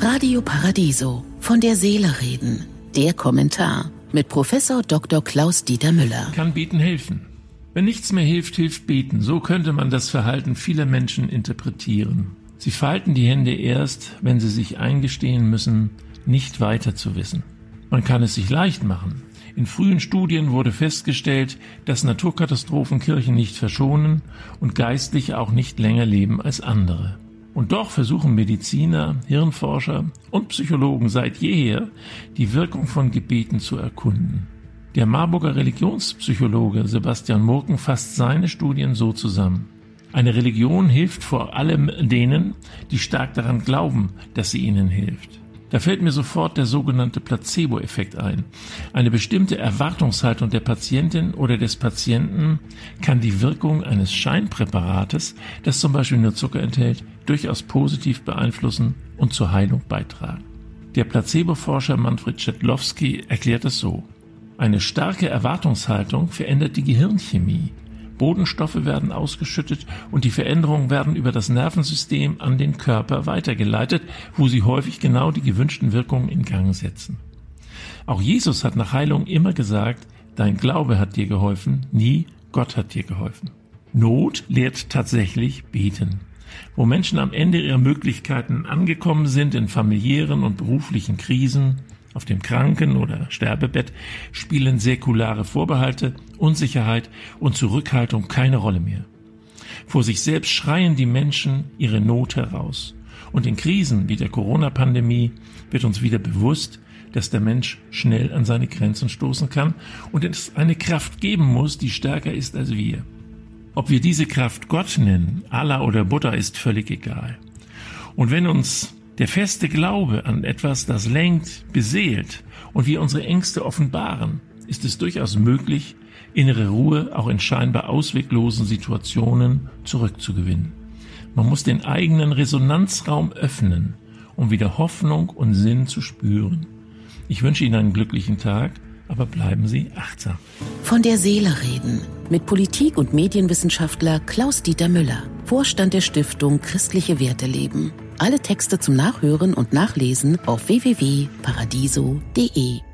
Radio Paradiso. Von der Seele reden. Der Kommentar mit Professor Dr. Klaus Dieter Müller. Kann Beten helfen? Wenn nichts mehr hilft, hilft Beten. So könnte man das Verhalten vieler Menschen interpretieren. Sie falten die Hände erst, wenn sie sich eingestehen müssen, nicht weiter zu wissen. Man kann es sich leicht machen. In frühen Studien wurde festgestellt, dass Naturkatastrophen Kirchen nicht verschonen und Geistliche auch nicht länger leben als andere. Und doch versuchen Mediziner, Hirnforscher und Psychologen seit jeher, die Wirkung von Gebeten zu erkunden. Der Marburger Religionspsychologe Sebastian Murken fasst seine Studien so zusammen. Eine Religion hilft vor allem denen, die stark daran glauben, dass sie ihnen hilft. Da fällt mir sofort der sogenannte Placebo-Effekt ein. Eine bestimmte Erwartungshaltung der Patientin oder des Patienten kann die Wirkung eines Scheinpräparates, das zum Beispiel nur Zucker enthält, durchaus positiv beeinflussen und zur Heilung beitragen. Der Placebo-Forscher Manfred Czetlowski erklärt es so. Eine starke Erwartungshaltung verändert die Gehirnchemie Bodenstoffe werden ausgeschüttet und die Veränderungen werden über das Nervensystem an den Körper weitergeleitet, wo sie häufig genau die gewünschten Wirkungen in Gang setzen. Auch Jesus hat nach Heilung immer gesagt, dein Glaube hat dir geholfen, nie Gott hat dir geholfen. Not lehrt tatsächlich beten. Wo Menschen am Ende ihrer Möglichkeiten angekommen sind in familiären und beruflichen Krisen, auf dem Kranken- oder Sterbebett spielen säkulare Vorbehalte, Unsicherheit und Zurückhaltung keine Rolle mehr. Vor sich selbst schreien die Menschen ihre Not heraus. Und in Krisen wie der Corona-Pandemie wird uns wieder bewusst, dass der Mensch schnell an seine Grenzen stoßen kann und es eine Kraft geben muss, die stärker ist als wir. Ob wir diese Kraft Gott nennen, Allah oder Buddha, ist völlig egal. Und wenn uns der feste Glaube an etwas, das lenkt, beseelt und wir unsere Ängste offenbaren, ist es durchaus möglich, innere Ruhe auch in scheinbar ausweglosen Situationen zurückzugewinnen. Man muss den eigenen Resonanzraum öffnen, um wieder Hoffnung und Sinn zu spüren. Ich wünsche Ihnen einen glücklichen Tag, aber bleiben Sie achtsam. Von der Seele reden mit Politik- und Medienwissenschaftler Klaus-Dieter Müller, Vorstand der Stiftung Christliche Werte leben. Alle Texte zum Nachhören und Nachlesen auf www.paradiso.de.